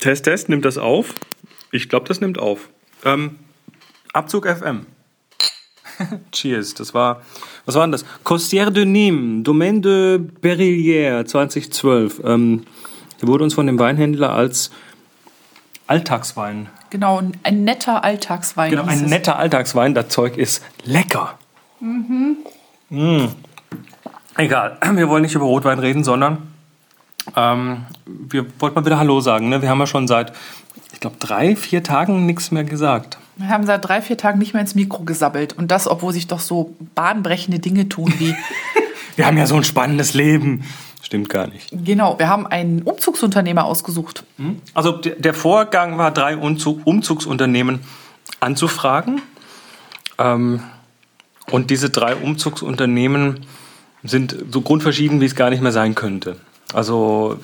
Test, Test, nimmt das auf? Ich glaube, das nimmt auf. Ähm, Abzug FM. Cheers, das war, was war denn das? Costière de Nîmes, Domaine de Berrillière 2012. Ähm, der wurde uns von dem Weinhändler als Alltagswein. Genau, ein netter Alltagswein. Genau, ein netter Alltagswein. Das Zeug ist lecker. Mhm. Mm. Egal, wir wollen nicht über Rotwein reden, sondern ähm, wir wollten mal wieder Hallo sagen. Ne? Wir haben ja schon seit, ich glaube, drei, vier Tagen nichts mehr gesagt. Wir haben seit drei, vier Tagen nicht mehr ins Mikro gesabbelt. Und das, obwohl sich doch so bahnbrechende Dinge tun wie. wir haben ja so ein spannendes Leben. Stimmt gar nicht. Genau, wir haben einen Umzugsunternehmer ausgesucht. Hm? Also der Vorgang war, drei Umzug Umzugsunternehmen anzufragen. Ähm, und diese drei Umzugsunternehmen sind so grundverschieden, wie es gar nicht mehr sein könnte. Also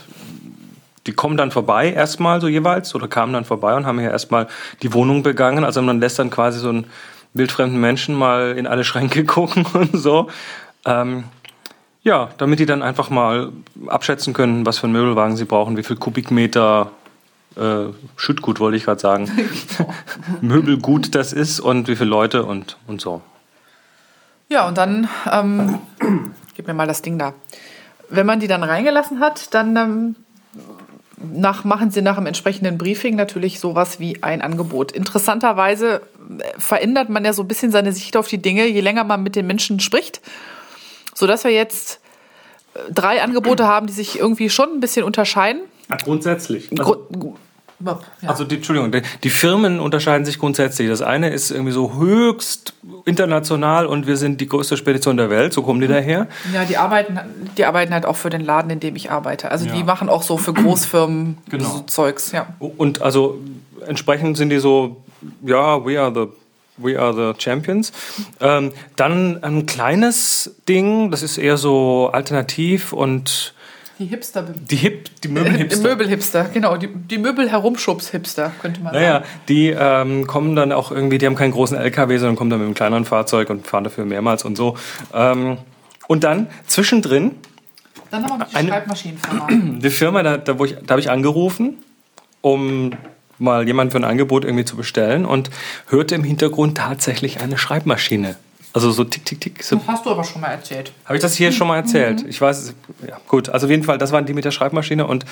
die kommen dann vorbei erstmal so jeweils oder kamen dann vorbei und haben hier erstmal die Wohnung begangen. Also man lässt dann quasi so einen wildfremden Menschen mal in alle Schränke gucken und so. Ähm, ja, damit die dann einfach mal abschätzen können, was für einen Möbelwagen sie brauchen, wie viel Kubikmeter äh, Schüttgut wollte ich gerade sagen, Möbelgut das ist und wie viele Leute und, und so. Ja, und dann, ähm, gib mir mal das Ding da. Wenn man die dann reingelassen hat, dann ähm, nach, machen sie nach dem entsprechenden Briefing natürlich sowas wie ein Angebot. Interessanterweise äh, verändert man ja so ein bisschen seine Sicht auf die Dinge, je länger man mit den Menschen spricht, sodass wir jetzt äh, drei Angebote haben, die sich irgendwie schon ein bisschen unterscheiden. grundsätzlich. Also, ja. Also die, Entschuldigung, die, die, Firmen unterscheiden sich grundsätzlich. Das eine ist irgendwie so höchst international und wir sind die größte Spedition der Welt, so kommen die daher. Ja, die arbeiten, die arbeiten halt auch für den Laden, in dem ich arbeite. Also ja. die machen auch so für Großfirmen genau. so Zeugs, ja. Und also entsprechend sind die so, ja, we are the We are the Champions. Ähm, dann ein kleines Ding, das ist eher so alternativ und die Hipster. Die, Hip, die Möbelhipster. Die Möbelhipster, genau. Die, die Möbel-Herumschubs-Hipster, könnte man naja, sagen. Naja, die ähm, kommen dann auch irgendwie, die haben keinen großen LKW, sondern kommen dann mit einem kleineren Fahrzeug und fahren dafür mehrmals und so. Ähm, und dann zwischendrin. Dann haben wir die eine, Schreibmaschinenfirma. Die Firma, da, da, da habe ich angerufen, um mal jemand für ein Angebot irgendwie zu bestellen und hörte im Hintergrund tatsächlich eine Schreibmaschine also so tick, tick, tick. So. Das hast du aber schon mal erzählt. Habe ich das hier schon mal erzählt? Mhm. Ich weiß, ja, gut. Also auf jeden Fall, das waren die mit der Schreibmaschine und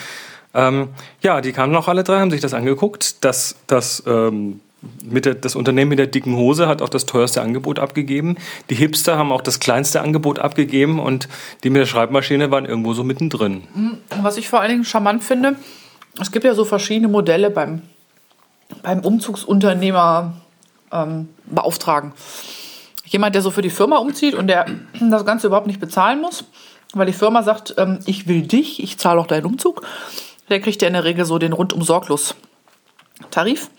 ähm, ja, die kamen noch alle drei, haben sich das angeguckt. Das, das, ähm, mit der, das Unternehmen mit der dicken Hose hat auch das teuerste Angebot abgegeben. Die Hipster haben auch das kleinste Angebot abgegeben und die mit der Schreibmaschine waren irgendwo so mittendrin. Mhm. Was ich vor allen Dingen charmant finde, es gibt ja so verschiedene Modelle beim, beim Umzugsunternehmer ähm, beauftragen jemand, der so für die Firma umzieht und der das Ganze überhaupt nicht bezahlen muss, weil die Firma sagt, ähm, ich will dich, ich zahle auch deinen Umzug, der kriegt ja in der Regel so den rundum sorglos Tarif.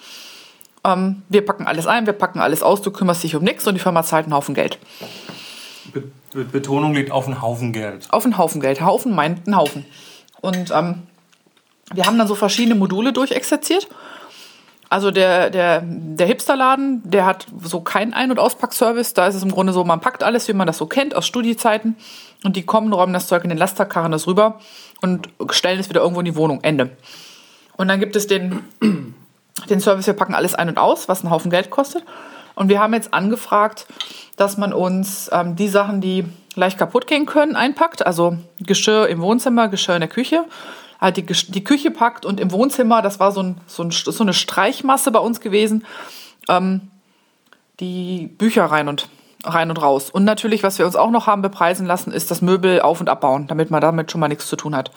Ähm, wir packen alles ein, wir packen alles aus, du kümmerst dich um nichts und die Firma zahlt einen Haufen Geld. Be Betonung liegt auf einen Haufen Geld. Auf einen Haufen Geld. Haufen meint einen Haufen. Und ähm, wir haben dann so verschiedene Module durchexerziert also der, der, der Hipsterladen, der hat so keinen Ein- und Auspackservice. Da ist es im Grunde so, man packt alles, wie man das so kennt, aus Studiezeiten. Und die kommen, räumen das Zeug in den Lasterkarren das rüber und stellen es wieder irgendwo in die Wohnung. Ende. Und dann gibt es den, den Service, wir packen alles ein und aus, was einen Haufen Geld kostet. Und wir haben jetzt angefragt, dass man uns ähm, die Sachen, die leicht kaputt gehen können, einpackt. Also Geschirr im Wohnzimmer, Geschirr in der Küche halt die, die Küche packt und im Wohnzimmer, das war so, ein, so, ein, so eine Streichmasse bei uns gewesen, ähm, die Bücher rein und rein und raus. Und natürlich, was wir uns auch noch haben bepreisen lassen, ist das Möbel auf- und abbauen, damit man damit schon mal nichts zu tun hat.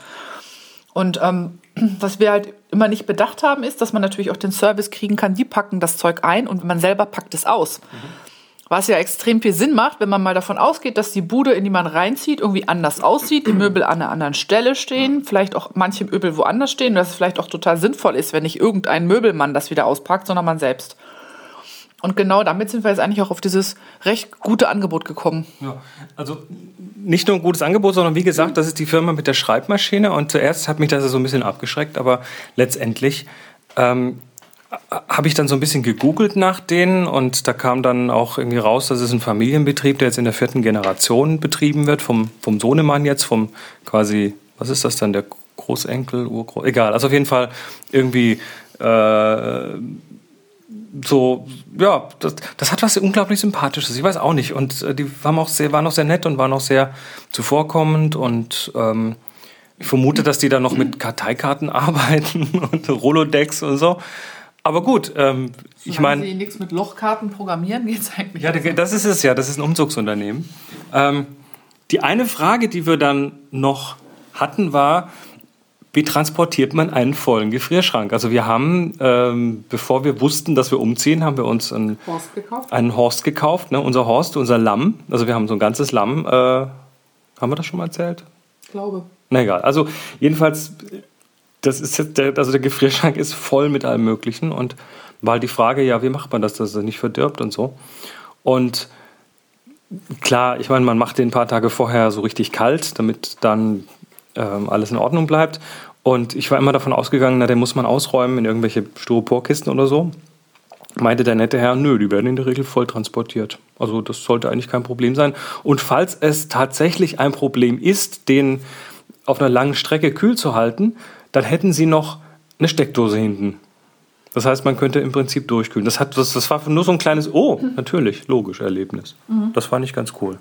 Und ähm, was wir halt immer nicht bedacht haben, ist, dass man natürlich auch den Service kriegen kann, die packen das Zeug ein und man selber packt es aus. Mhm. Was ja extrem viel Sinn macht, wenn man mal davon ausgeht, dass die Bude, in die man reinzieht, irgendwie anders aussieht, die Möbel an einer anderen Stelle stehen, vielleicht auch manche Möbel woanders stehen, dass es vielleicht auch total sinnvoll ist, wenn nicht irgendein Möbelmann das wieder auspackt, sondern man selbst. Und genau damit sind wir jetzt eigentlich auch auf dieses recht gute Angebot gekommen. Ja, also nicht nur ein gutes Angebot, sondern wie gesagt, das ist die Firma mit der Schreibmaschine. Und zuerst hat mich das so ein bisschen abgeschreckt, aber letztendlich ähm, habe ich dann so ein bisschen gegoogelt nach denen und da kam dann auch irgendwie raus, dass es ein Familienbetrieb, der jetzt in der vierten Generation betrieben wird, vom, vom Sohnemann jetzt, vom quasi, was ist das dann, der Großenkel, Urgroß, egal. Also auf jeden Fall irgendwie äh, so, ja, das, das hat was unglaublich Sympathisches. Ich weiß auch nicht. Und äh, die waren auch sehr, waren auch sehr nett und waren auch sehr zuvorkommend und ähm, ich vermute, dass die da noch mit Karteikarten arbeiten und Rolodex und so. Aber gut, ähm, ich meine. Sie nichts mit Lochkarten programmieren, geht es eigentlich. Ja, das ist es ja, das ist ein Umzugsunternehmen. Ähm, die eine Frage, die wir dann noch hatten, war, wie transportiert man einen vollen Gefrierschrank? Also wir haben, ähm, bevor wir wussten, dass wir umziehen, haben wir uns einen Horst gekauft. Einen Horst gekauft ne? Unser Horst, unser Lamm. Also wir haben so ein ganzes Lamm. Äh, haben wir das schon mal erzählt? Ich glaube. Na egal. Also jedenfalls, das ist jetzt der, also der Gefrierschrank ist voll mit allem Möglichen und war halt die Frage, ja, wie macht man das, dass er nicht verdirbt und so. Und klar, ich meine, man macht den ein paar Tage vorher so richtig kalt, damit dann ähm, alles in Ordnung bleibt. Und ich war immer davon ausgegangen, na, den muss man ausräumen in irgendwelche Styroporkisten oder so. Meinte der nette Herr, nö, die werden in der Regel voll transportiert. Also das sollte eigentlich kein Problem sein. Und falls es tatsächlich ein Problem ist, den auf einer langen Strecke kühl zu halten, dann hätten sie noch eine Steckdose hinten. Das heißt, man könnte im Prinzip durchkühlen. Das, hat, das, das war nur so ein kleines, oh, natürlich, logisch, Erlebnis. Mhm. Das fand ich ganz cool.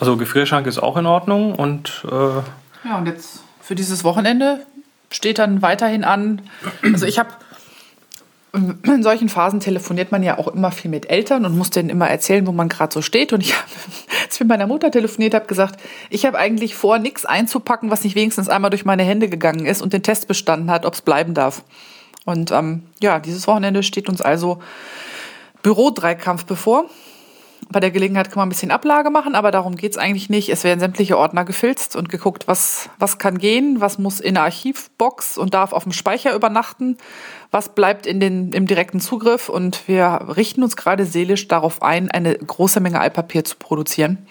Also Gefrierschrank ist auch in Ordnung und... Äh, ja, und jetzt für dieses Wochenende steht dann weiterhin an. Also ich habe in solchen Phasen telefoniert man ja auch immer viel mit Eltern und muss denen immer erzählen, wo man gerade so steht. Und ich habe, als ich mit meiner Mutter telefoniert habe, gesagt, ich habe eigentlich vor, nichts einzupacken, was nicht wenigstens einmal durch meine Hände gegangen ist und den Test bestanden hat, ob es bleiben darf. Und ähm, ja, dieses Wochenende steht uns also Bürodreikampf bevor. Bei der Gelegenheit kann man ein bisschen Ablage machen, aber darum geht es eigentlich nicht. Es werden sämtliche Ordner gefilzt und geguckt, was, was kann gehen, was muss in der Archivbox und darf auf dem Speicher übernachten, was bleibt in den, im direkten Zugriff. Und wir richten uns gerade seelisch darauf ein, eine große Menge Altpapier zu produzieren.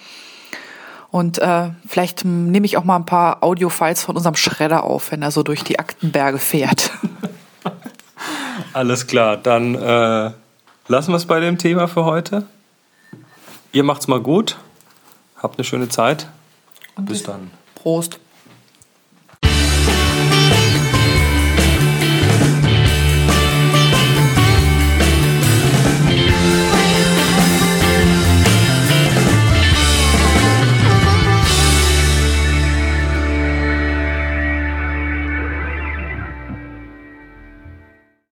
Und äh, vielleicht nehme ich auch mal ein paar Audiofiles von unserem Schredder auf, wenn er so durch die Aktenberge fährt. Alles klar, dann äh, lassen wir es bei dem Thema für heute. Ihr macht's mal gut. Habt eine schöne Zeit. Und bis dann. Prost.